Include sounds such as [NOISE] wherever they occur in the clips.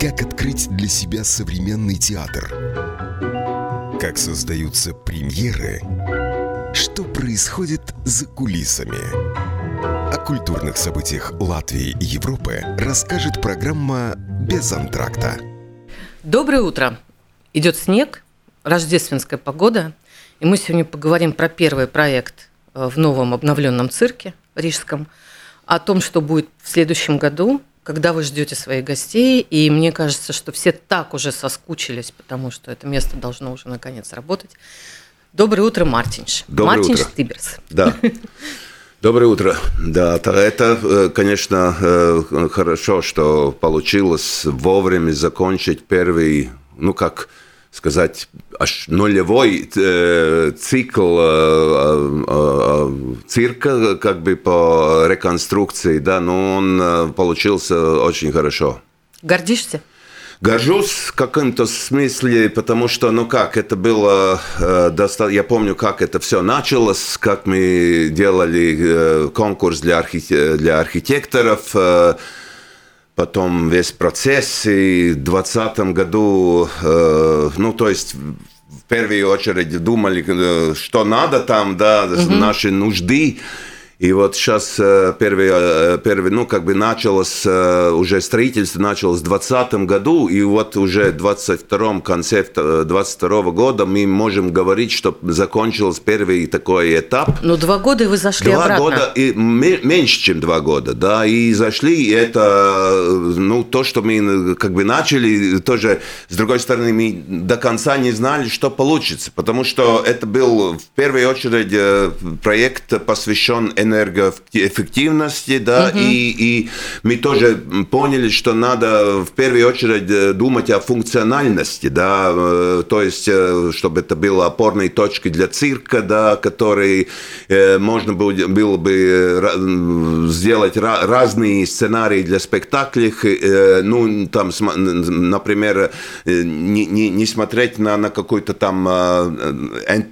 Как открыть для себя современный театр? Как создаются премьеры? Что происходит за кулисами? О культурных событиях Латвии и Европы расскажет программа «Без антракта». Доброе утро! Идет снег, рождественская погода, и мы сегодня поговорим про первый проект э, в новом обновленном цирке рижском, о том, что будет в следующем году, когда вы ждете своих гостей, и мне кажется, что все так уже соскучились, потому что это место должно уже наконец работать. Доброе утро, Мартинш. Доброе Мартинш утро. Тиберс. Да. Доброе утро. Да, это, э, конечно, э, хорошо, что получилось вовремя закончить первый, ну как сказать, аж нулевой э, цикл э, э, цирка, как бы по реконструкции, да, но он получился очень хорошо. Гордишься? Горжусь в каком-то смысле, потому что, ну как, это было, э, доста- я помню, как это все началось, как мы делали э, конкурс для, архи- для архитекторов, э, потом весь процесс, и в 2020 году, э, ну то есть в первую очередь думали, э, что надо там, да, наши нужды. И вот сейчас э, первый, э, первый, ну, как бы началось, э, уже строительство началось в 2020 году, и вот уже в 22 конце 22 года мы можем говорить, что закончился первый такой этап. Ну, два года, и вы зашли Два обратно. года, и ме- меньше, чем два года, да, и зашли, и это, ну, то, что мы как бы начали, тоже, с другой стороны, мы до конца не знали, что получится, потому что это был в первую очередь проект, посвящен энергоэффективности, да, и, и мы тоже поняли, что надо в первую очередь э, думать о функциональности, да, э, то есть, э, чтобы это было опорной точкой для цирка, да, который можно было, бы сделать ра- разные сценарии для спектаклей, ну, там, например, не, не, не смотреть на, на какой-то там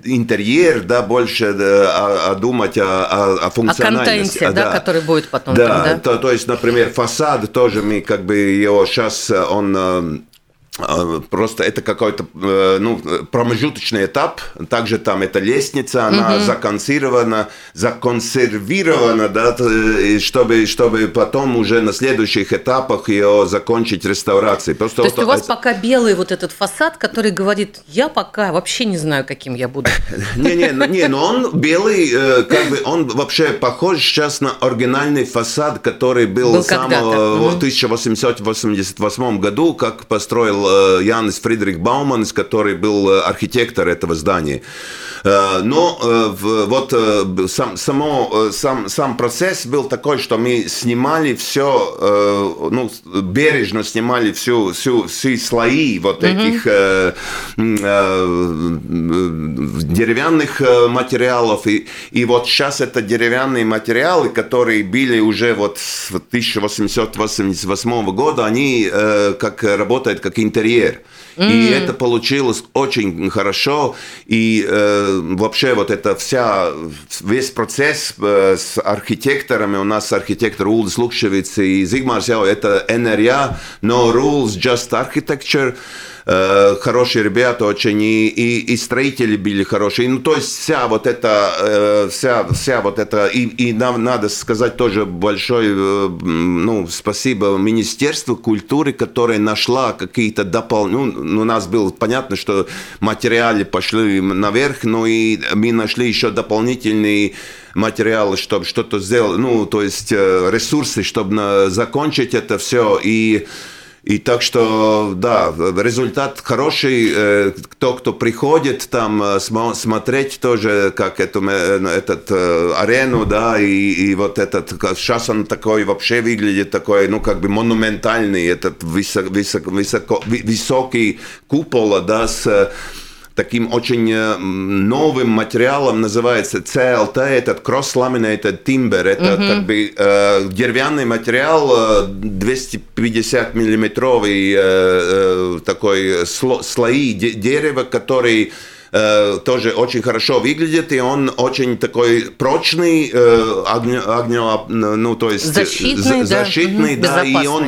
интерьер, да, больше, а, а думать о, о, о О функциональности. контенте, А, да, который будет потом да, там, да? То, то есть, например, фасад тоже мы как бы его сейчас он э, э, Просто это какой-то э, ну, промежуточный этап. Также там эта лестница, она законсервирована, законсервирована, да, чтобы, чтобы потом уже на следующих этапах ее закончить реставрацией. Просто То есть вот у вас это- пока белый вот этот фасад, который говорит, я пока вообще не знаю, каким я буду. [LAUGHS] Не-не, не, но он белый, э, как бы он вообще похож сейчас на оригинальный фасад, который был, когда-то, в мгм. 1888 году, как построил э, Янис Фридрих Бауманс, который был э, архитектор этого здания. Э, Но вот сам, само, сам, сам процесс был такой, что мы снимали все, ну, бережно снимали всю, всю, все слои вот этих э, деревянных материалов. И, и вот сейчас это деревянные материалы, которые были уже вот с 1888 года, они как работают как интерьер. И это получилось очень хорошо. И э, вообще вот это вся, весь процесс э, с архитекторами, у нас архитектор Улдис Лукшевиц и Зигмарс Яу, это NRA, No Rules, Just Architecture. Э, хорошие ребята очень, и, и, и строители были хорошие. Ну, то есть вся вот эта, э, вся, вся вот эта, и, и нам надо сказать тоже большое, э, ну, спасибо Министерству культуры, которое нашла какие-то дополнительные, ну, у нас было понятно, что материалы пошли наверх, но и мы нашли еще дополнительные материалы, чтобы что-то сделать, ну, то есть ресурсы, чтобы закончить это все, и и так что, да, результат хороший. Э, Кто, кто приходит там э, смо- смотреть тоже, как эту, э, этот э, арену, да, и, и вот этот, сейчас он такой вообще выглядит такой, ну, как бы монументальный, этот высо- высоко, высоко, высокий купол, да, с таким очень э, новым материалом, называется CLT, этот cross-laminated timber, это как бы э, деревянный материал, э, 250 миллиметровый э, э, такой сло- слои де- дерева, который э, тоже очень хорошо выглядит, и он очень такой прочный, э, огнё- огнё- ну, то есть... Защитный, да, защитный, мгм, да, и он.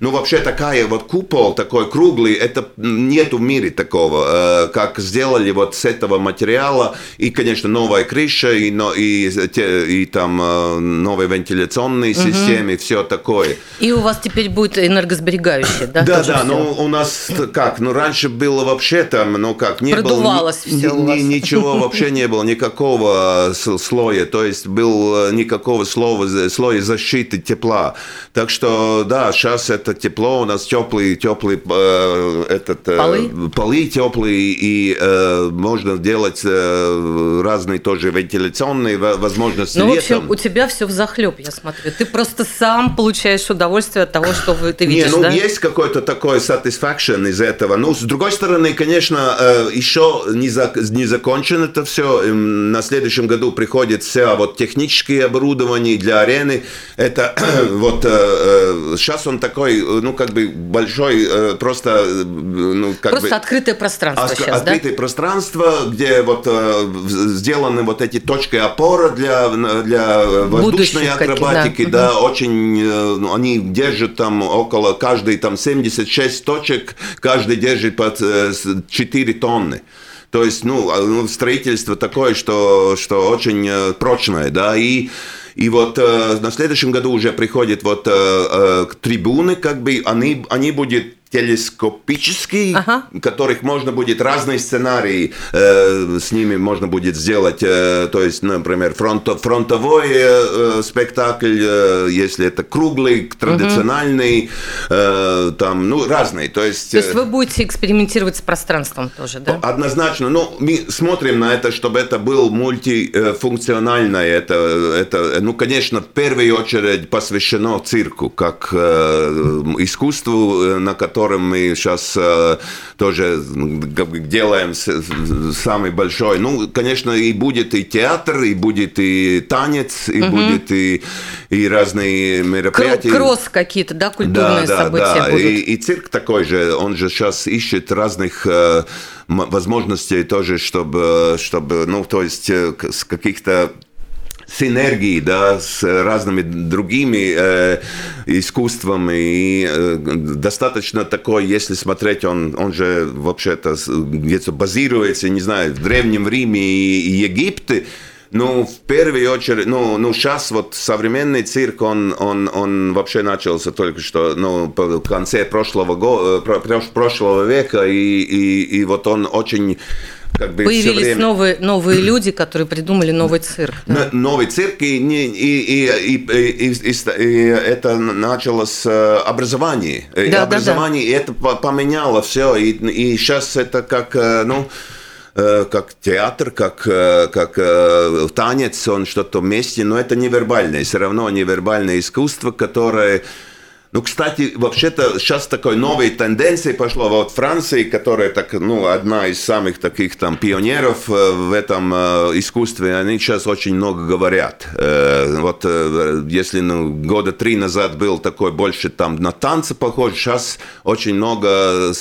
Ну, вообще такая вот купол, такой круглый, это нету в мире такого, э, как сделали вот с этого материала, и, конечно, новая крыша, и, но, и, и там э, новые вентиляционные угу. системы, все такое. И у вас теперь будет энергосберегающее, да? Да, да, ну, у нас как, ну, раньше было вообще там, ну, как, не было... все ни, у вас. Ничего вообще не было, никакого слоя, то есть был никакого слова, слоя защиты тепла. Так что, да, сейчас это это тепло, у нас теплые, теплые э, этот, э, полы? полы теплые, и э, можно делать э, разные тоже вентиляционные возможности. Ну, в общем, у тебя все в захлеб, я смотрю. Ты просто сам получаешь удовольствие от того, что ты видишь, Не, ну, да? есть какой-то такой satisfaction из этого. Ну, с другой стороны, конечно, э, еще не, за, не закончено это все. На следующем году приходит все вот технические оборудования для арены. Это [CLEARS THROAT] вот э, сейчас он такой Э, ну, как бы большой, э, просто... Э, ну, как просто бы, открытое пространство ос- сейчас, Открытое да? пространство, где вот сделаны вот эти точки опоры для, для воздушной акробатики, да, да угу. очень... Ну, они держат там около, каждый там 76 точек, каждый держит под 4 тонны. То есть, ну, а, ну, строительство такое, что, что очень прочное, да, и и вот э, на следующем году уже приходят вот э, э, трибуны, как бы, они, они будут телескопический, ага. которых можно будет разные сценарии э, с ними можно будет сделать, э, то есть, например, фронто, фронтовой э, спектакль, э, если это круглый, традициональный, э, там, ну, разный, то есть... То есть вы будете экспериментировать с пространством тоже, да? Однозначно, ну, мы смотрим на это, чтобы это был мультифункциональное, это, это, ну, конечно, в первую очередь посвящено цирку, как э, искусству, э, на котором которым мы сейчас э, тоже делаем самый большой. Ну, конечно, и будет и театр, и будет и танец, и угу. будет и, и разные мероприятия. Кросс какие-то, да, культурные да, события да. будут. И, и цирк такой же, он же сейчас ищет разных э, возможностей тоже, чтобы, чтобы, ну, то есть э, с каких-то синергии да, с разными другими э, искусствами. И э, достаточно такой, если смотреть, он, он же вообще-то где-то базируется, не знаю, в Древнем Риме и, и Египте. Ну, в первую очередь, ну, ну сейчас вот современный цирк, он, он, он вообще начался только что, ну, в конце прошлого, го, э, прошлого века, и, и, и вот он очень как бы Появились время... новые, новые люди, которые придумали новый цирк. Да? Новый цирк, и, и, и, и, и, и, и это началось с э, образования. Да, образование, да, да. и это поменяло все, и, и сейчас это как, э, ну, как театр, как, как танец, он что-то вместе, но это невербальное, все равно невербальное искусство, которое ну, кстати, вообще-то сейчас такой новой тенденции пошло. Вот Франции, которая так, ну, одна из самых таких там пионеров э, в этом э, искусстве, они сейчас очень много говорят. Э, вот если ну, года три назад был такой больше там на танцы похож, сейчас очень много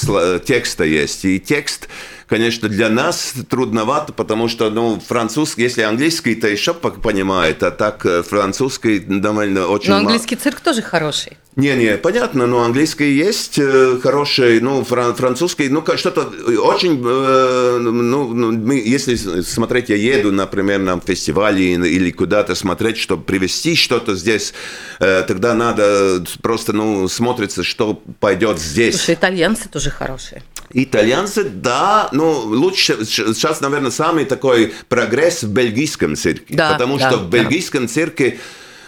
текста есть. И текст конечно, для нас трудновато, потому что, ну, французский, если английский-то еще понимает, а так французский довольно очень... Но английский цирк тоже хороший. Не-не, понятно, но английский есть э, хороший, ну, французский, ну, что-то очень, э, ну, ну, мы, если смотреть, я еду, например, на фестивале или куда-то смотреть, чтобы привезти что-то здесь, э, тогда надо просто, ну, смотрится, что пойдет здесь. Слушай, итальянцы тоже хорошие. Итальянцы, да, ну, лучше, сейчас, наверное, самый такой прогресс в бельгийском цирке, да, потому да, что в бельгийском да. цирке Э,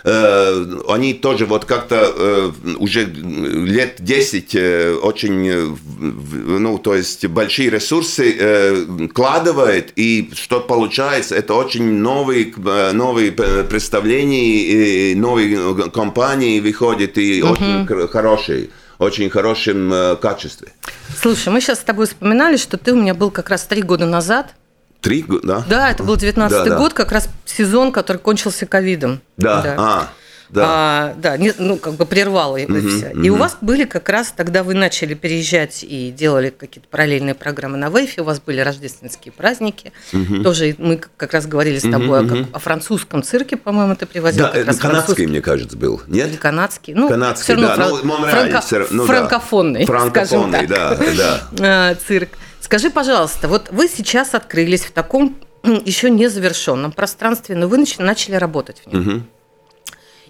они тоже вот как-то э, уже лет 10 э, очень, ну, то есть большие ресурсы вкладывает, и что получается, это очень новые, новые представления, новые компании выходят, и угу. очень хорошие очень хорошем качестве. Слушай, мы сейчас с тобой вспоминали, что ты у меня был как раз три года назад Три года, да? Да, это был 19 да, год, да. как раз сезон, который кончился ковидом. Да, да. а. Да, а, да не, ну, как бы прервало угу, все. Угу. И у вас были как раз, тогда вы начали переезжать и делали какие-то параллельные программы на Вейфе, у вас были рождественские праздники. Угу. Тоже мы как раз говорили с тобой угу, о, как, о французском цирке, по-моему, ты привозил. Да, канадский, француз... мне кажется, был, нет? Или канадский. Ну, канадский, да, фран... ну, Монреаль, франко... ну, франкофонный, франкофонный, да, да. [LAUGHS] А, цирк. Скажи, пожалуйста, вот вы сейчас открылись в таком еще не завершенном пространстве, но вы начали работать в нем. Угу.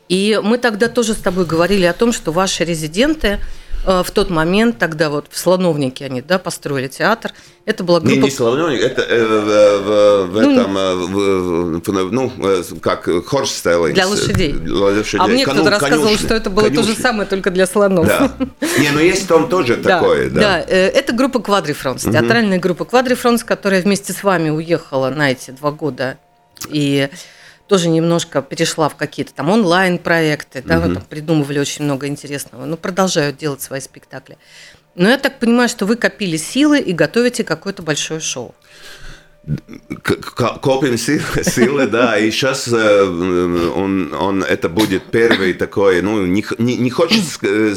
И мы тогда тоже с тобой говорили о том, что ваши резиденты Э, в тот момент, тогда вот в Слоновнике они да, построили театр. Это была группа... Не, не Слоновник, это э, в, в, в ну, этом, э, в, ну, э, как хорстеллинг. Для лошадей. Для лошадей. А мне кто-то рассказывал, конюшни, что это было конюшни. то же самое, только для слонов. Да. Не, ну есть там тоже такое, да. Да, это группа Квадрифронс, театральная группа Квадрифронс, которая вместе с вами уехала на эти два года и тоже немножко перешла в какие-то там онлайн-проекты, да, угу. мы там придумывали очень много интересного, но продолжают делать свои спектакли. Но я так понимаю, что вы копили силы и готовите какое-то большое шоу копим [LAUGHS] силы, да, и сейчас э, он, он, это будет первый такой, ну, не, не, не хочет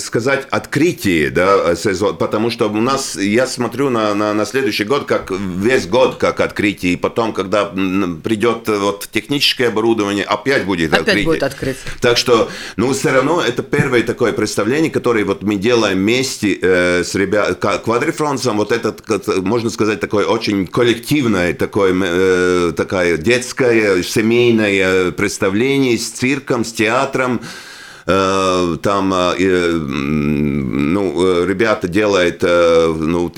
сказать открытие, да, сезон, потому что у нас, я смотрю на, на, на следующий год, как весь год как открытие, и потом, когда придет вот техническое оборудование, опять будет опять открытие. будет открытие. Так что, ну, все равно это первое такое представление, которое вот мы делаем вместе э, с ребят, квадрифронсом, вот этот, можно сказать, такое очень коллективное такое, э, такая детское, семейное представление с цирком, с театром. Э, там э, ну, ребята делают, ну,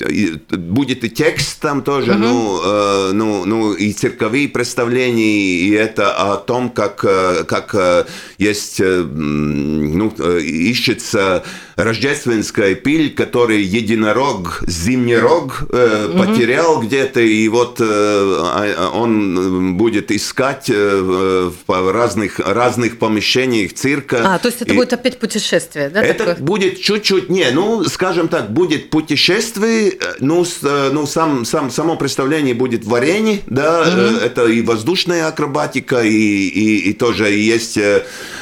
будет и текст там тоже, угу. ну, ну, ну, и цирковые представления, и это о том, как, как есть, ну, ищется рождественская пиль, который единорог, зимний рог э, угу. потерял где-то, и вот э, а, он будет искать э, в разных, разных помещениях цирка. А, то есть это и будет опять путешествие, да? Это такое? будет чуть-чуть, не, ну, скажем так, будет путешествие, э, ну, с, э, ну сам, сам, само представление будет в арене, да, угу. это и воздушная акробатика, и, и, и тоже есть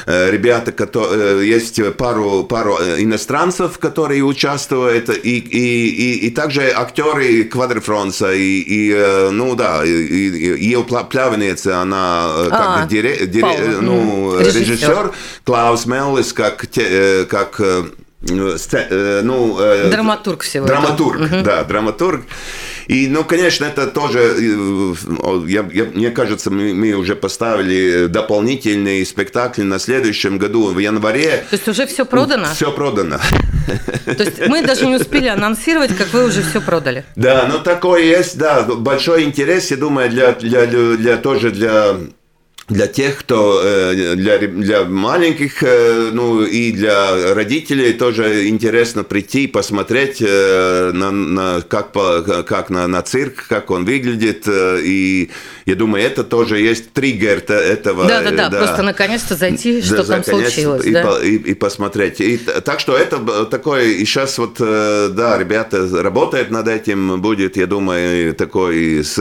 ребята, которые, есть пару, пару иностранных иностранцев, которые участвуют, и, и, и, и также актеры Квадрифронса, и, и э, ну да, и, и, ее плавница, она э, как а, дире, дире, ну, режиссер. режиссер, Клаус Меллис как, те, как ну, драматург всего. Драматург, этого. да, драматург. И, ну, конечно, это тоже, э, я, я, мне кажется, мы, мы уже поставили дополнительный спектакль на следующем году, в январе. То есть уже все продано? Все продано. То есть мы даже не успели анонсировать, как вы уже все продали. Да, ну такое есть, да, большой интерес, я думаю, для, для, для тоже для для тех, кто э, для, для маленьких, э, ну и для родителей тоже интересно прийти, посмотреть э, на, на как, как на, на цирк, как он выглядит. И я думаю, это тоже есть триггер этого. Да, да, да, да. просто наконец-то зайти, что да, там случилось. И, да? и, и посмотреть. И, так что это такое, и сейчас вот, да, ребята работают над этим, будет, я думаю, такой с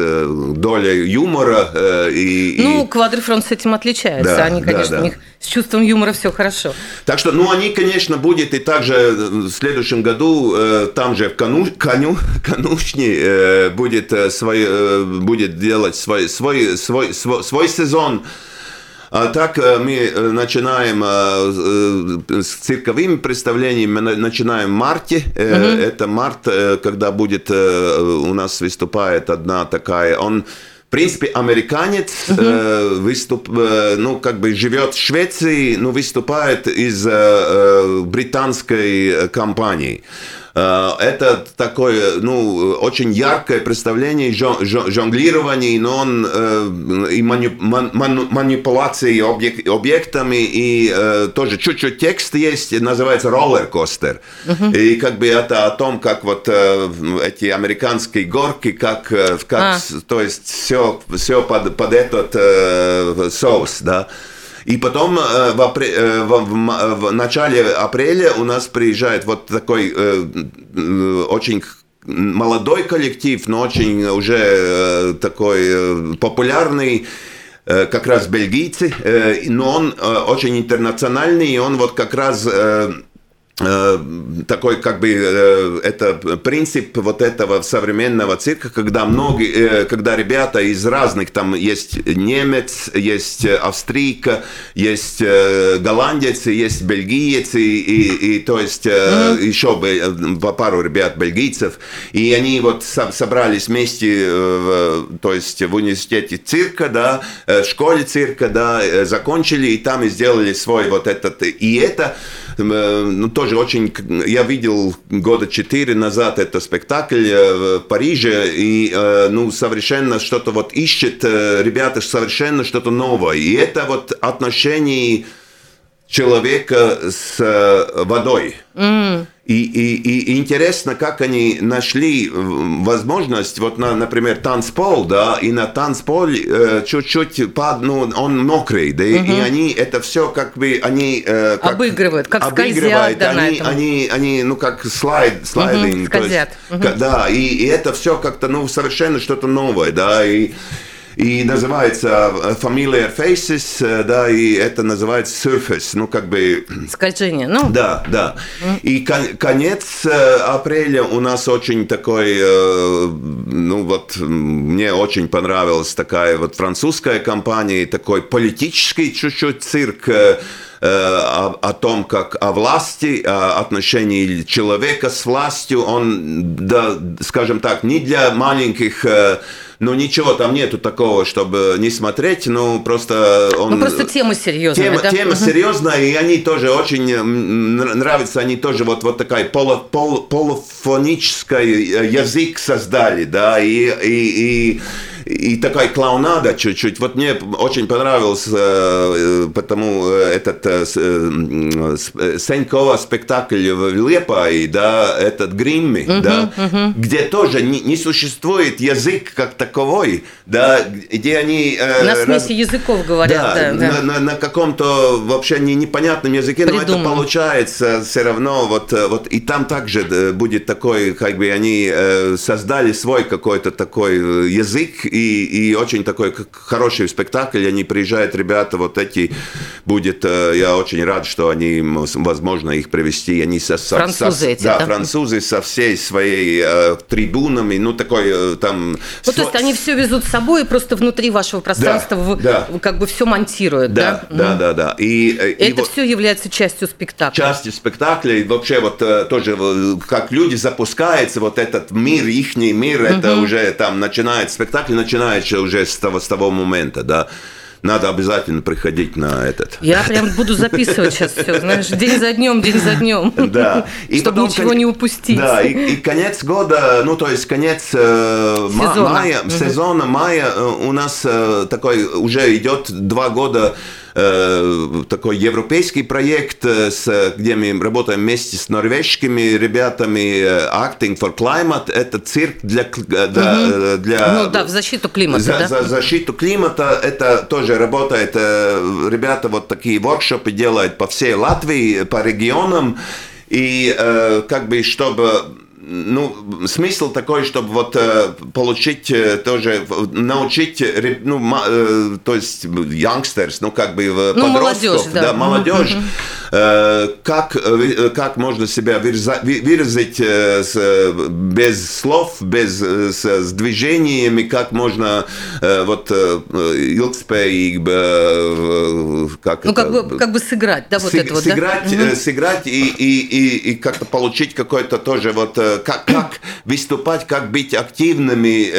долей юмора. И, ну, квадрифронт он с этим отличается. Да, они, конечно, да, да. у них с чувством юмора все хорошо. Так что, ну, они, конечно, будет и также э, в следующем году э, там же в кону, коню, [LAUGHS] конюшне э, будет, э, свой, э, будет делать свой, свой, свой, свой, свой сезон. А так э, мы начинаем с цирковыми представлениями, мы начинаем в марте. Угу. Это март, когда будет у нас выступает одна такая, он принципе, американец угу. э, выступ, э, ну, как бы живет в Швеции, но выступает из э, э британской компании. Э, это такое, ну, очень яркое представление жонглирования, но он э, и манипуляции объек, объектами, и э, тоже чуть-чуть текст есть, называется роллер-костер. Uh-huh. И как бы это о том, как вот эти американские горки, как, как а. то есть все, все под, под этот соус, да. И потом э, в, апре, э, в, в, в начале апреля у нас приезжает вот такой э, очень молодой коллектив, но очень уже такой популярный как раз бельгийцы, но он очень интернациональный, и он вот как раз Э, такой как бы э, это принцип вот этого современного цирка, когда многие, э, когда ребята из разных там есть немец, есть австрийка, есть голландец, есть бельгиец и, и, и то есть mm-hmm. еще бы пару ребят бельгийцев и они вот собрались вместе, то есть в университете цирка, да, в школе цирка, да, закончили и там и сделали свой вот этот и это ну, тоже очень... Я видел года четыре назад этот спектакль э, в Париже, и, э, ну, совершенно что-то вот ищет, э, ребята, совершенно что-то новое. И это вот отношение человека с водой. Mm. И, и, и интересно, как они нашли возможность, вот, на, например, танцпол, да, и на танцполе э, чуть-чуть, под, ну, он мокрый, да, угу. и они это все как бы, они... Э, как, обыгрывают, как обыгрывают, скользят, да, они, они, они, ну, как слайд, слайдинг. Угу, скользят. Есть, угу. Да, и, и это все как-то, ну, совершенно что-то новое, да, и и называется э, Familiar Faces, э, да, и это называется Surface, ну, как бы... Скольжение, ну... Да, да. И конец э, апреля у нас очень такой, ну, вот, мне очень понравилась такая вот французская компания, такой политический чуть-чуть цирк, о, о том, как о власти, о отношении человека с властью, он, да, скажем так, не для маленьких ну ничего там нету такого, чтобы не смотреть, ну просто он... Ну просто тема серьезная, Тема, да? тема серьезная, и они тоже очень нравятся, они тоже вот, вот такая поло, пол, полуфонический э, язык создали, да, и, и, и и такая клоунада чуть-чуть. Вот мне очень понравился э, потому э, этот э, Сенькова спектакль в Лепае, да, этот Гримми, uh-huh, да, uh-huh. где тоже не, не существует язык как таковой, да, где они... На смеси раз... языков говорят, да. да, да. На, на, на каком-то вообще не, непонятном языке, Придумал. но это получается все равно, вот, вот и там также будет такой, как бы они создали свой какой-то такой язык, и, и очень такой хороший спектакль. Они приезжают, ребята, вот эти будет, э, я очень рад, что они, возможно, их привести. Они со, французы со, эти, да, да, французы со всей своей э, трибунами, ну такой э, там. Ну то есть они все везут с собой и просто внутри вашего пространства да, в, да. как бы все монтируют, да? Да, да, да, да. И, э, и это вот, все является частью спектакля. Частью спектакля и вообще вот тоже как люди запускаются вот этот мир, ихний мир, угу. это уже там начинает спектакль начинается уже с того, с того момента, да. Надо обязательно приходить на этот. Я прям буду записывать сейчас все, знаешь, день за днем, день за днем. [LAUGHS] Да. И чтобы потом, ничего не упустить. Да, и, и конец года, ну то есть конец э, сезона. мая, угу. сезона мая э, у нас э, такой уже идет два года Э, такой европейский проект, э, с, где мы работаем вместе с норвежскими ребятами. Э, Acting for Climate – это цирк для... для, угу. для ну да, в защиту климата. За, да? за защиту климата. Это тоже работает. Ребята вот такие воркшопы делают по всей Латвии, по регионам. И как бы чтобы ну, смысл такой, чтобы вот э, получить э, тоже, научить, ну, э, то есть, youngsters, ну, как бы ну, подростков, молодежь, да, да молодежь, mm-hmm как, э, как можно себя выразить э, без слов, без с, движениями, как можно вот ilgspējīgi, как ну, это, как бы, как бы сыграть, да, вот Сыг, это вот, сыграть, да? сыграть и, и, и, и как-то получить какой-то тоже вот, как, как выступать, как быть активными,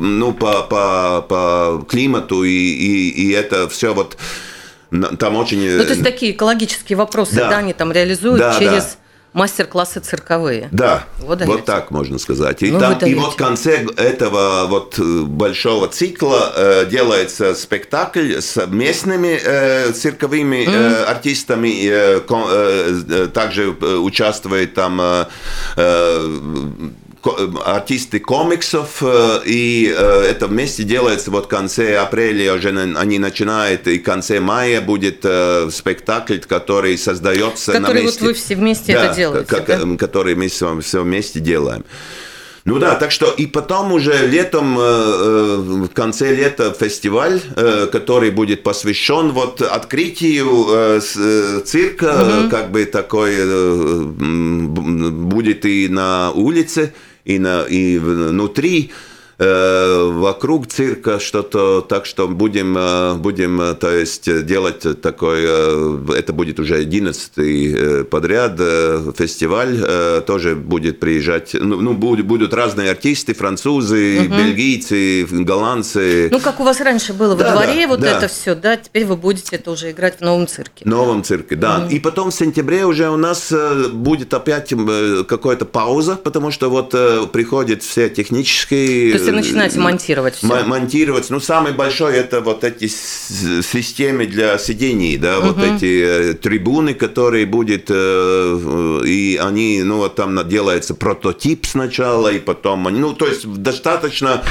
ну, по, по, по климату, и, и, и это все вот там очень... Ну, то есть такие экологические вопросы, да, да они там реализуют да, через... Да мастер-классы цирковые. Да, вот, вот так можно сказать. И, ну, там, и вот в конце этого вот э, большого цикла э, делается спектакль с местными э, цирковыми э, артистами. Э, э, также участвует там э, артисты комиксов, э, и э, это вместе делается вот в конце апреля уже они начинают, и в конце мая будет э, спектакль, который создается который на месте. вот вы все вместе да, это делаете, как, да? Который мы все вместе делаем. Ну да, так что и потом уже летом, в конце лета фестиваль, который будет посвящен вот открытию цирка, угу. как бы такой будет и на улице, и, на, и внутри. Э, вокруг цирка что-то, так что будем, э, будем, э, то есть делать такой, это будет уже 11 подряд фестиваль, тоже будет приезжать, ну, ну будут, будут разные артисты, французы, угу. бельгийцы, голландцы. Ну, как у вас раньше было во да, дворе, да, вот да. это все, да, теперь вы будете это уже играть в новом цирке. В новом цирке, да. Угу. И потом в сентябре уже у нас будет опять какая-то пауза, потому что вот приходят все технические есть вы начинаете монтировать все? Монтировать. Ну, самый большой это вот эти системы для сидений, да, угу. вот эти э, трибуны, которые будет, э, и они, ну, вот там делается прототип сначала, и потом они, ну, то есть достаточно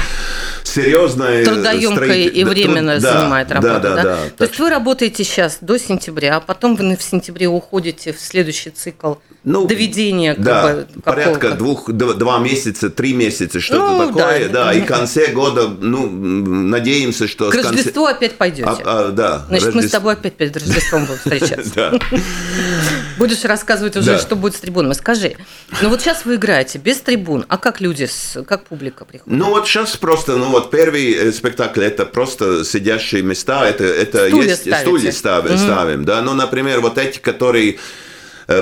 серьезная... Трудоемкая строитель... и временно да, занимает работа, да? да, да? да. То так... есть вы работаете сейчас до сентября, а потом вы в сентябре уходите в следующий цикл ну, доведения да, бы, порядка двух, два месяца, три месяца, что-то ну, такое, да, да, и в конце года, ну, надеемся, что... К Рождеству конце... опять пойдете. А, а, да. Значит, Рождество... мы с тобой опять перед Рождеством будем встречаться. [LAUGHS] Будешь рассказывать уже, что будет с трибунами. Скажи, ну вот сейчас вы играете без трибун, а как люди, как публика приходит? Ну вот сейчас просто, ну вот первый э, спектакль, это просто сидящие места, это, это есть стулья ставим, да, ну, например, вот эти, которые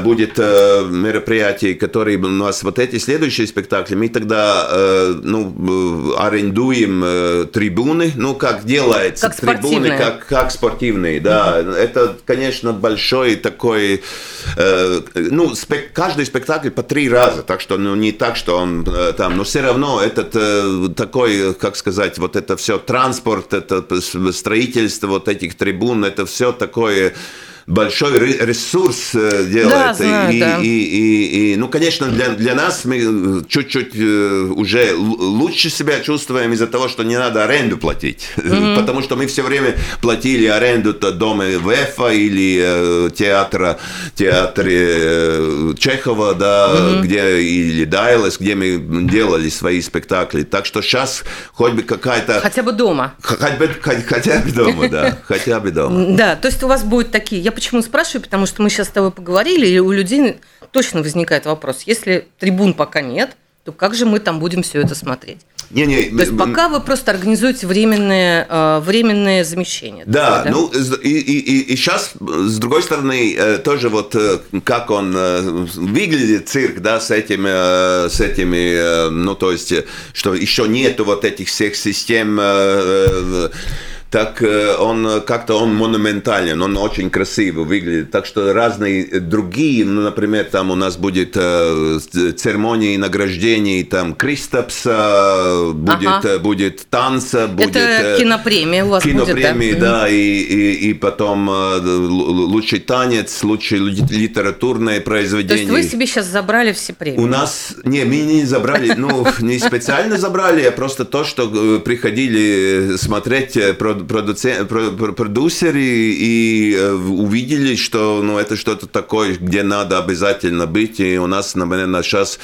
будет э, мероприятие, которые у нас вот эти следующие спектакли, мы тогда э, ну, арендуем трибуны, ну, как делается, как трибуны, как, как спортивные, да. Mm-hmm. Это, конечно, большой такой, ну, спек, каждый спектакль по три раза, так что, ну, не так, что он там, но все равно этот такой, как сказать, вот это все транспорт, это строительство вот этих трибун, это все такое большой ресурс э, делает. Да, знаю, и, да. и, и, и, ну, конечно, для, для нас мы чуть-чуть э, уже лучше себя чувствуем из-за того, что не надо аренду платить. [LAUGHS] Mm-hmm. Потому что мы все время платили аренду дома ВЭФа или э, театра, театре э, Чехова, да, mm-hmm. где, или Дайлес, где мы делали свои спектакли. Так что сейчас хоть бы какая-то... Хотя бы дома. Хотя бы, хотя бы дома, да. [LAUGHS] Хотя бы дома. Да, то есть у вас будут такие... Я почему спрашиваю? Потому что мы сейчас с тобой поговорили, и у людей точно возникает вопрос, если трибун пока нет, то как же мы там будем все это смотреть? Не, не, То есть пока вы просто организуете временное, э, временное замещение. Да, такое, да? ну и, и, и сейчас, с другой стороны, э, тоже вот э, как он выглядит, цирк, да, с этими, с этими ну то есть, что еще нету вот этих всех систем так э, он как-то он монументален, он очень красиво выглядит. Так что разные другие, ну, например, там у нас будет э, церемонии награждений, там Кристопса, будет, ага. Э, будет танца, будет... Это кинопремия у вас кинопремия, будет, да? да, и, и, и потом лучший танец, лучшее литературное произведение. То есть вы себе сейчас забрали все премии? У нас, не, мы не забрали, ну, не специально забрали, а просто то, что приходили смотреть продуци... продюсеры и э, увидели, что ну, это что-то такое, где надо обязательно быть. И у нас, наверное, сейчас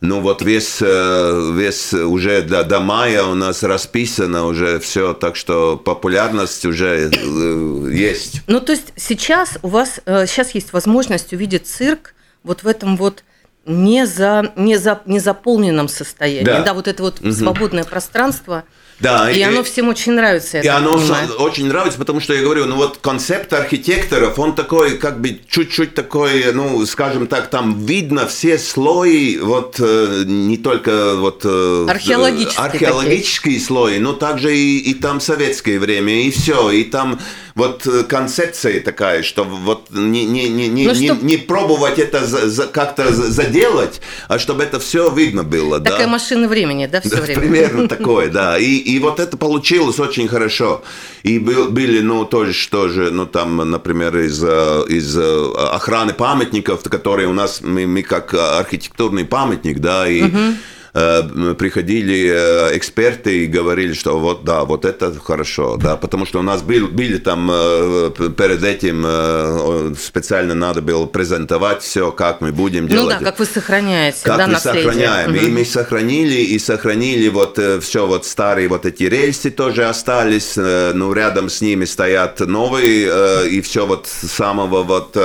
ну вот весь, э, весь уже до, до мая у нас расписано уже все, так что популярность уже э, есть. Ну то есть сейчас у вас, сейчас есть возможность увидеть цирк вот в этом вот не, за, не, за, не заполненном состоянии. Да, да вот это вот угу. свободное пространство – да, и, и оно всем очень нравится. И оно понимаю. очень нравится, потому что я говорю, ну вот концепт архитекторов, он такой, как бы чуть-чуть такой, ну, скажем так, там видно все слои, вот э, не только вот э, археологические, археологические слои, но также и, и там советское время, и все, и там вот э, концепция такая, что вот не, не, не, не, ну, не, чтоб... не пробовать это за, за, как-то заделать, а чтобы это все видно было. Такая да? машина времени, да, все да, время? Примерно [LAUGHS] такое, да. И, и вот это получилось очень хорошо. И был, были, ну, тоже, что же, ну, там, например, из, э, из э, охраны памятников, которые у нас, мы, мы как архитектурный памятник, да, и... Угу приходили э, эксперты и говорили, что вот да, вот это хорошо, да, потому что у нас был, были там э, перед этим специально надо было презентовать все, как мы будем делать. Ну да, как вы сохраняете, как да, мы наследие. сохраняем. Угу. И мы сохранили, и сохранили вот все вот старые вот эти рельсы тоже остались, ну рядом с ними стоят новые, и все вот с самого вот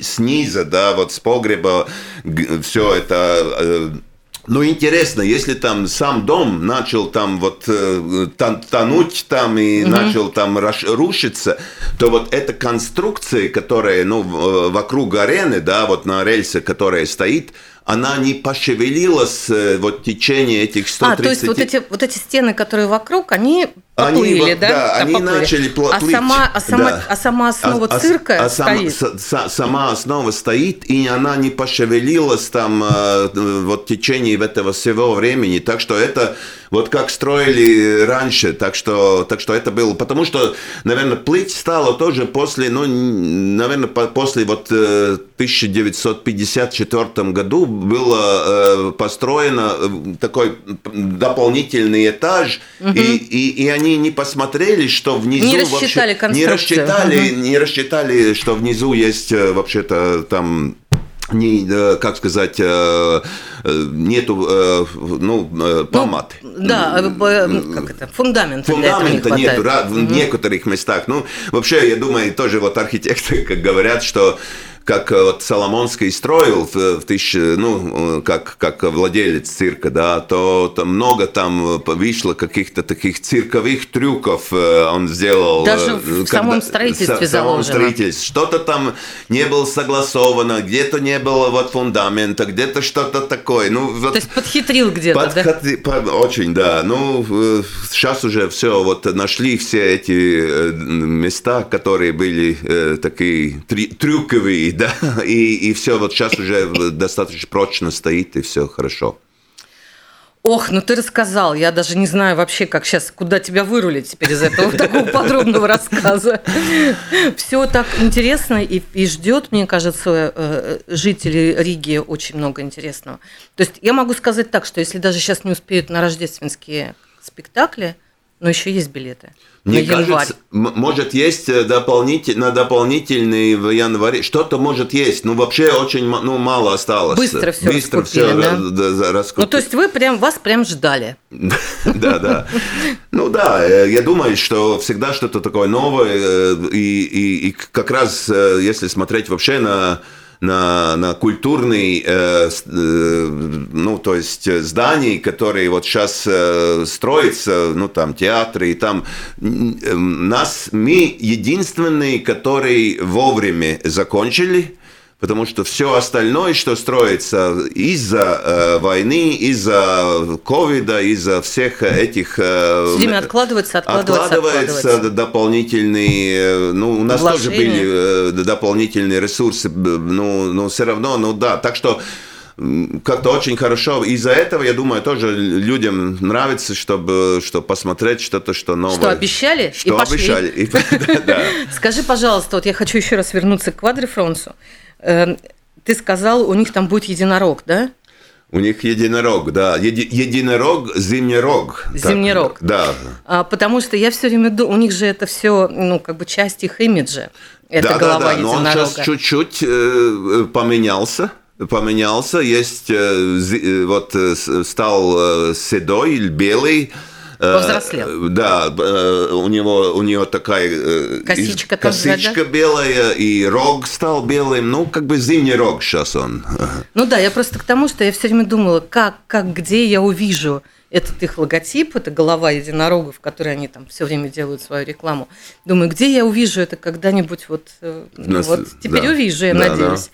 снизу, да, вот с погреба все это ну, интересно, если там сам дом начал там вот э, тонуть там и угу. начал там рушиться, то вот эта конструкция, которая, ну, вокруг арены, да, вот на рельсе, которая стоит, она не пошевелилась э, вот в течение этих 130... А, то есть вот эти, вот эти стены, которые вокруг, они поплыли, они, да? Да, они поплыли. начали плыть. А сама, а сама, да. а сама основа а, цирка а, стоит? Сам, с, сама основа стоит, и она не пошевелилась там э, вот в течение этого всего времени. Так что это вот как строили раньше. Так что, так что это было... Потому что, наверное, плыть стало тоже после, ну, наверное, после вот 1954 э, году было э, построено такой дополнительный этаж, угу. и, и, и они не посмотрели, что внизу не рассчитали вообще, не рассчитали, угу. не рассчитали, что внизу есть э, вообще-то там не, э, как сказать, нету, ну, помады. Ну, да, как это, фундамента Фундамента не нету в некоторых местах. Ну, вообще, я думаю, тоже вот архитекторы, как говорят, что как э, вот Соломонский строил в, в тысяч, ну, э, как, как владелец цирка, да, то, то много там э, вышло каких-то таких цирковых трюков он сделал. Даже в когда, самом строительстве в самом строительстве. Что-то там не было согласовано, где-то не было вот фундамента, где-то что-то такое. Ну, вот, то есть подхитрил где-то, подхотри, да? Под, очень, да. Ну, сейчас уже все, вот нашли все эти места, которые были такие трюковые, да, и, и все вот сейчас уже достаточно прочно стоит, и все хорошо. Ох, ну ты рассказал, я даже не знаю вообще, как сейчас, куда тебя вырулить теперь из этого такого подробного рассказа. Все так интересно и, и ждет, мне кажется, э, жители Риги очень много интересного. То есть я могу сказать так, что если даже сейчас не успеют на рождественские спектакли, но еще есть билеты. Мне кажется, может есть э, дополнитель, на дополнительный в январе. Что-то может есть. Ну, вообще очень ну, мало осталось. Быстро все Быстро все да? раскупили. Ну, то есть вы прям, вас прям ждали. [LAUGHS] Да, да. Ну да, э, я думаю, что всегда что-то такое новое. Э, и как раз, если смотреть вообще на на, на культурный, э, э, ну, то есть зданий, которые вот сейчас э, строятся, ну, там, театры, и там. Э, нас, мы единственные, которые вовремя закончили, потому что все остальное, что строится из-за э, войны, из-за ковида, из-за всех этих... Э, все время откладывается, откладывается, откладывается, откладывается. дополнительные... Э, ну, у нас Вложения. тоже были э, дополнительные ресурсы, ну, но все равно, ну да, так что как-то очень хорошо. Из-за этого, я думаю, тоже людям нравится, чтобы, чтобы посмотреть что-то, что новое. Что обещали что и пошли. обещали. [LAUGHS] Скажи, пожалуйста, вот я хочу еще раз вернуться к Квадрифронсу. Эм, ты сказал, у них там будет единорог, да? У них единорог, да. Еди, единорог, зимний рог. Зимний рог. Да. А, потому что я все время думаю, у них же это все, ну, как бы часть их имиджа. Это да, голова да, да. Но он сейчас чуть-чуть э, поменялся поменялся, есть э, э вот э, стал э, седой или белый, Повзрослел. Да, у него у нее такая косичка, косичка белая, и рог стал белым. Ну, как бы зимний рог сейчас он. [LAUGHS] Ну да, я просто к тому, что я все время думала, как, как, где я увижу этот их логотип, это голова единорогов, в которой они там все время делают свою рекламу. Думаю, где я увижу это когда-нибудь вот, Нас, вот теперь да. увижу, я да, надеюсь.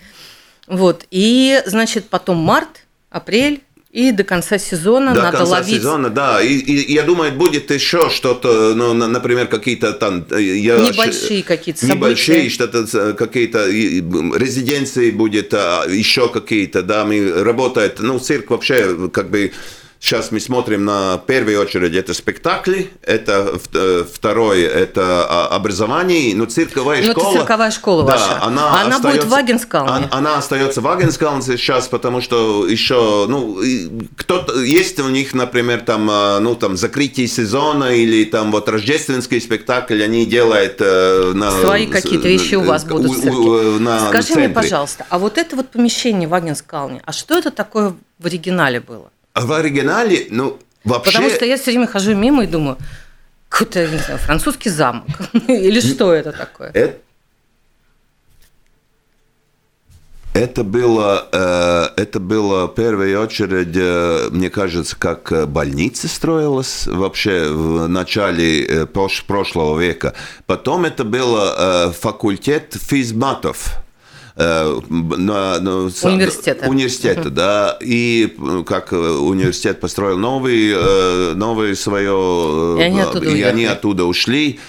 Да. Вот, и, значит, потом март, апрель, и до конца сезона до надо конца ловить. сезона, да. И, и я думаю, будет еще что-то, ну, например, какие-то там... Э, я, небольшие какие-то события. Небольшие, что-то, э, какие-то резиденции будет, а, еще какие-то, да, мы работает, ну, цирк вообще как бы Сейчас мы смотрим на первую очередь это спектакли, это э, второе это образование, но цирковая ну, школа. Это цирковая школа да, ваша. Она, она остается, будет в Агенскалне. Она, она остается в Агенскалне сейчас, потому что еще, ну, кто-то есть у них, например, там, а, ну, там закрытие сезона или там вот рождественский спектакль, они делают э, на свои какие-то вещи у вас будут в цирке. На Скажи мне, пожалуйста, а вот это вот помещение в Агенскалне, а что это такое в оригинале было? В оригинале, ну, вообще... Потому что я все время хожу мимо и думаю, какой-то, не знаю, французский замок. [LAUGHS] Или что это такое? Это, это было, э, это было в первую очередь, э, мне кажется, как больница строилась вообще в начале э, прошлого века. Потом это был факультет физматов на, на, университета. Университета, uh-huh. да. И как университет построил новый, новый свое... И они оттуда, и они оттуда ушли.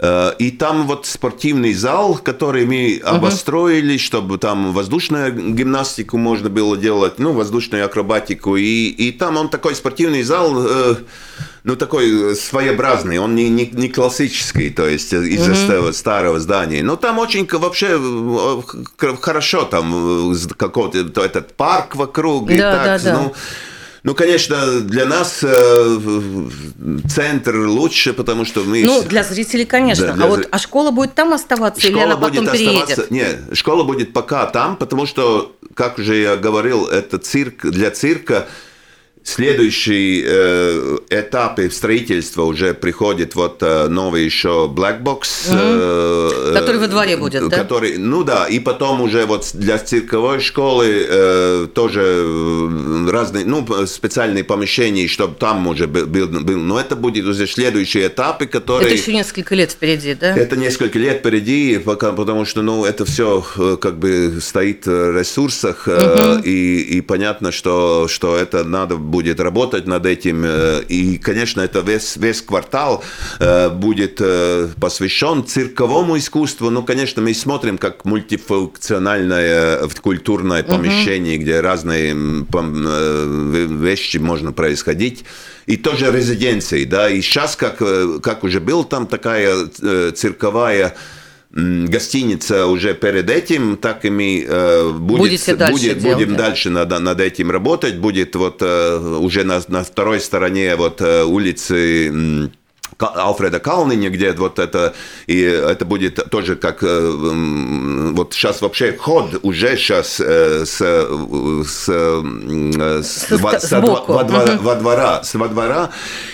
И там вот спортивный зал, который мы обостроили, чтобы там воздушную гимнастику можно было делать, ну, воздушную акробатику. И, и там он такой спортивный зал, ну, такой своеобразный, он не, не, не классический, то есть из-за uh-huh. старого здания. Но там очень вообще хорошо, там какой-то этот парк вокруг. Да, и так, да, да. Ну, ну, конечно, для нас э, центр лучше, потому что мы... Ну, для зрителей, конечно. Да, для а вот а школа будет там оставаться школа или она потом будет переедет? Оставаться... Нет, школа будет пока там, потому что, как уже я говорил, это цирк для цирка Следующий э, этап строительства уже приходит вот э, новый еще Black Box. Э, который во дворе будет, да? Который, ну да, и потом уже вот для цирковой школы э, тоже разные, ну, специальные помещения, чтобы там уже был, был, но это будет уже следующие этапы, которые... Это еще несколько лет впереди, да? Это несколько лет впереди, пока, потому что, ну, это все как бы стоит в ресурсах, угу. и, и понятно, что, что это надо будет будет работать над этим. И, конечно, это весь, весь квартал будет посвящен цирковому искусству. Ну, конечно, мы смотрим как мультифункциональное культурное помещение, угу. где разные вещи можно происходить. И тоже резиденции, да. И сейчас, как, как уже был там такая цирковая гостиница уже перед этим, так и мы э, будет, дальше будет, делать, будем да. дальше над, над этим работать. Будет вот э, уже на, на второй стороне вот э, улицы Алфреда Калниня, где вот это, и это будет тоже как, вот сейчас вообще вход уже сейчас с, с, с, с, во, со, во, двора, угу. во двора, с во двора,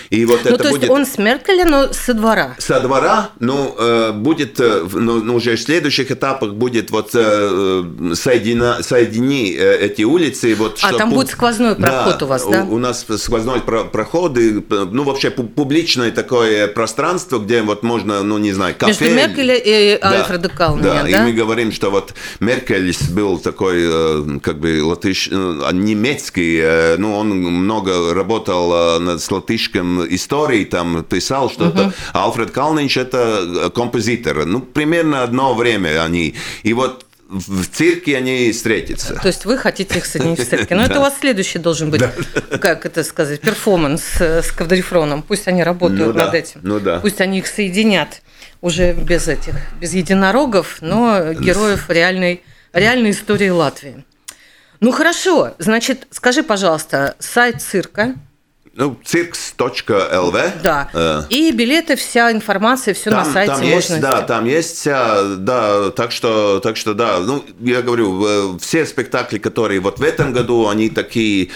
и вот ну, это то будет... есть он с Меркеля, но со двора. Со двора, ну, будет, ну, ну, уже в следующих этапах будет вот соедина, соедини эти улицы. Вот, а, там будет сквозной проход да, у вас, да? У, у нас сквозной проход, и, ну, вообще публичное такое пространство, где вот можно, ну, не знаю, кафе. Между Меркеля и да, Альфреда да, да? и мы говорим, что вот Меркель был такой, как бы, латыш, немецкий, ну, он много работал с латышским истории, там писал что-то. Uh-huh. А Альфред Калнинч это композитор. Ну, примерно одно время они. И вот в цирке они встретятся. То есть вы хотите их соединить в цирке. Но это у вас следующий должен быть, как это сказать, перформанс с квадрифроном. Пусть они работают над этим. Ну да. Пусть они их соединят уже без этих, без единорогов, но героев реальной, реальной истории Латвии. Ну хорошо, значит, скажи, пожалуйста, сайт цирка, ну, cirks.lv. Да. Э. И билеты, вся информация, все там, на сайте там можно. Есть, да, там есть вся, да, так что, так что, да, ну, я говорю, все спектакли, которые вот в этом году, они такие,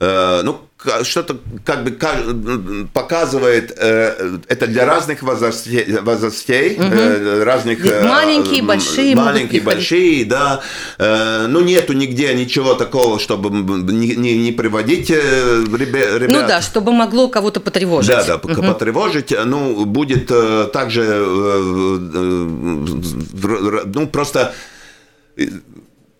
э, ну, что-то как бы показывает, э, это для разных возрастей, возрастей угу. разных... Маленькие, большие. Маленькие, большие, да. Ну, нету нигде ничего такого, чтобы не, не, не приводить ребят. Ну да, чтобы могло кого-то потревожить. Да, да, угу. потревожить. Ну, будет также, ну, просто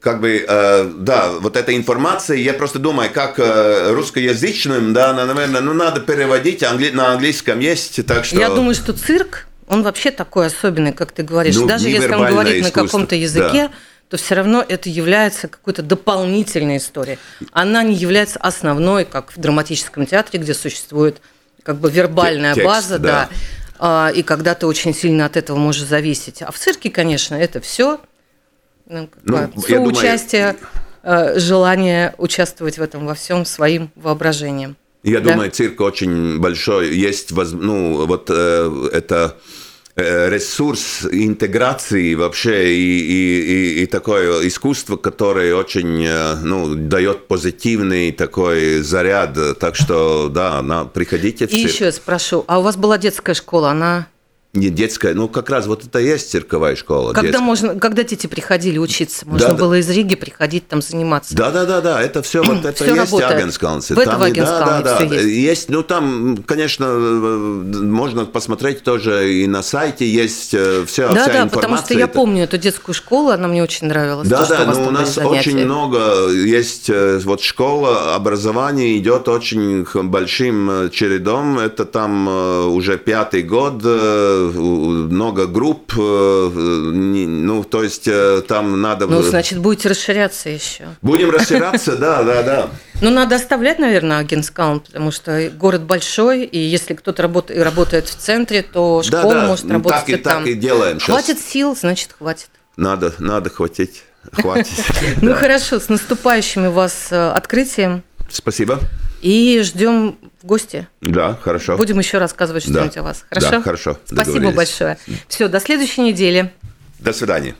как бы, э, да, вот эта информация, я просто думаю, как э, русскоязычным, да, наверное, ну, надо переводить, англи- на английском есть, так что... Я думаю, что цирк, он вообще такой особенный, как ты говоришь, ну, даже если он говорит искусство. на каком-то языке, да то все равно это является какой-то дополнительной историей. Она не является основной, как в драматическом театре, где существует как бы вербальная Текст, база, да. да. А, и когда ты очень сильно от этого можешь зависеть. А в цирке, конечно, это все ну, Ну, я думаю- соучастие, э, желание участвовать в этом во всем своим воображением. Я Да. думаю, цирк очень большой. Есть, воз- ну, вот э, это э, ресурс интеграции вообще и, и, и, и такое искусство, которое очень э, ну, дает позитивный такой заряд. Так что, да, на, приходите в И цирк. еще я спрошу, а у вас была детская школа, она Не детская, ну как раз вот это и есть цирковая школа. когда детская. можно, когда дети приходили учиться, можно Да, да. было из Риги приходить там заниматься. Да, да, да, да, это все вот [CLEARS THROAT] это Всё есть работает. Агенскалнсе. В этом и- да, да, да, есть. есть. Ну там, конечно, э, можно посмотреть тоже и на сайте есть все, Да, вся да, информация. потому что я Это- помню эту детскую школу, она мне очень нравилась. Да, то, да, у но у там были нас очень много есть, э, вот школа образования идет очень большим э, чередом, это там э, уже пятый год, э, у- много групп, э, ну, то есть э, там надо... Ну, значит, будете расширяться еще. Будем [LAUGHS] расширяться, да, да, да. Ну, надо оставлять, наверное, Агенскаун, потому что город большой, и если кто-то работает, работает в центре, то Да, школа да, может ну, работать так и- и там. так и делаем. Хватит сил, значит, хватит. Надо, надо хватить, хватит. [LAUGHS] [LAUGHS] Ну, хорошо, с наступающим вас э, открытием. Спасибо. И ждем в гости. Да, хорошо. Будем еще рассказывать Да. что-нибудь о вас. Да, Хорошо? хорошо. Спасибо большое. Все, до следующей недели. До свидания.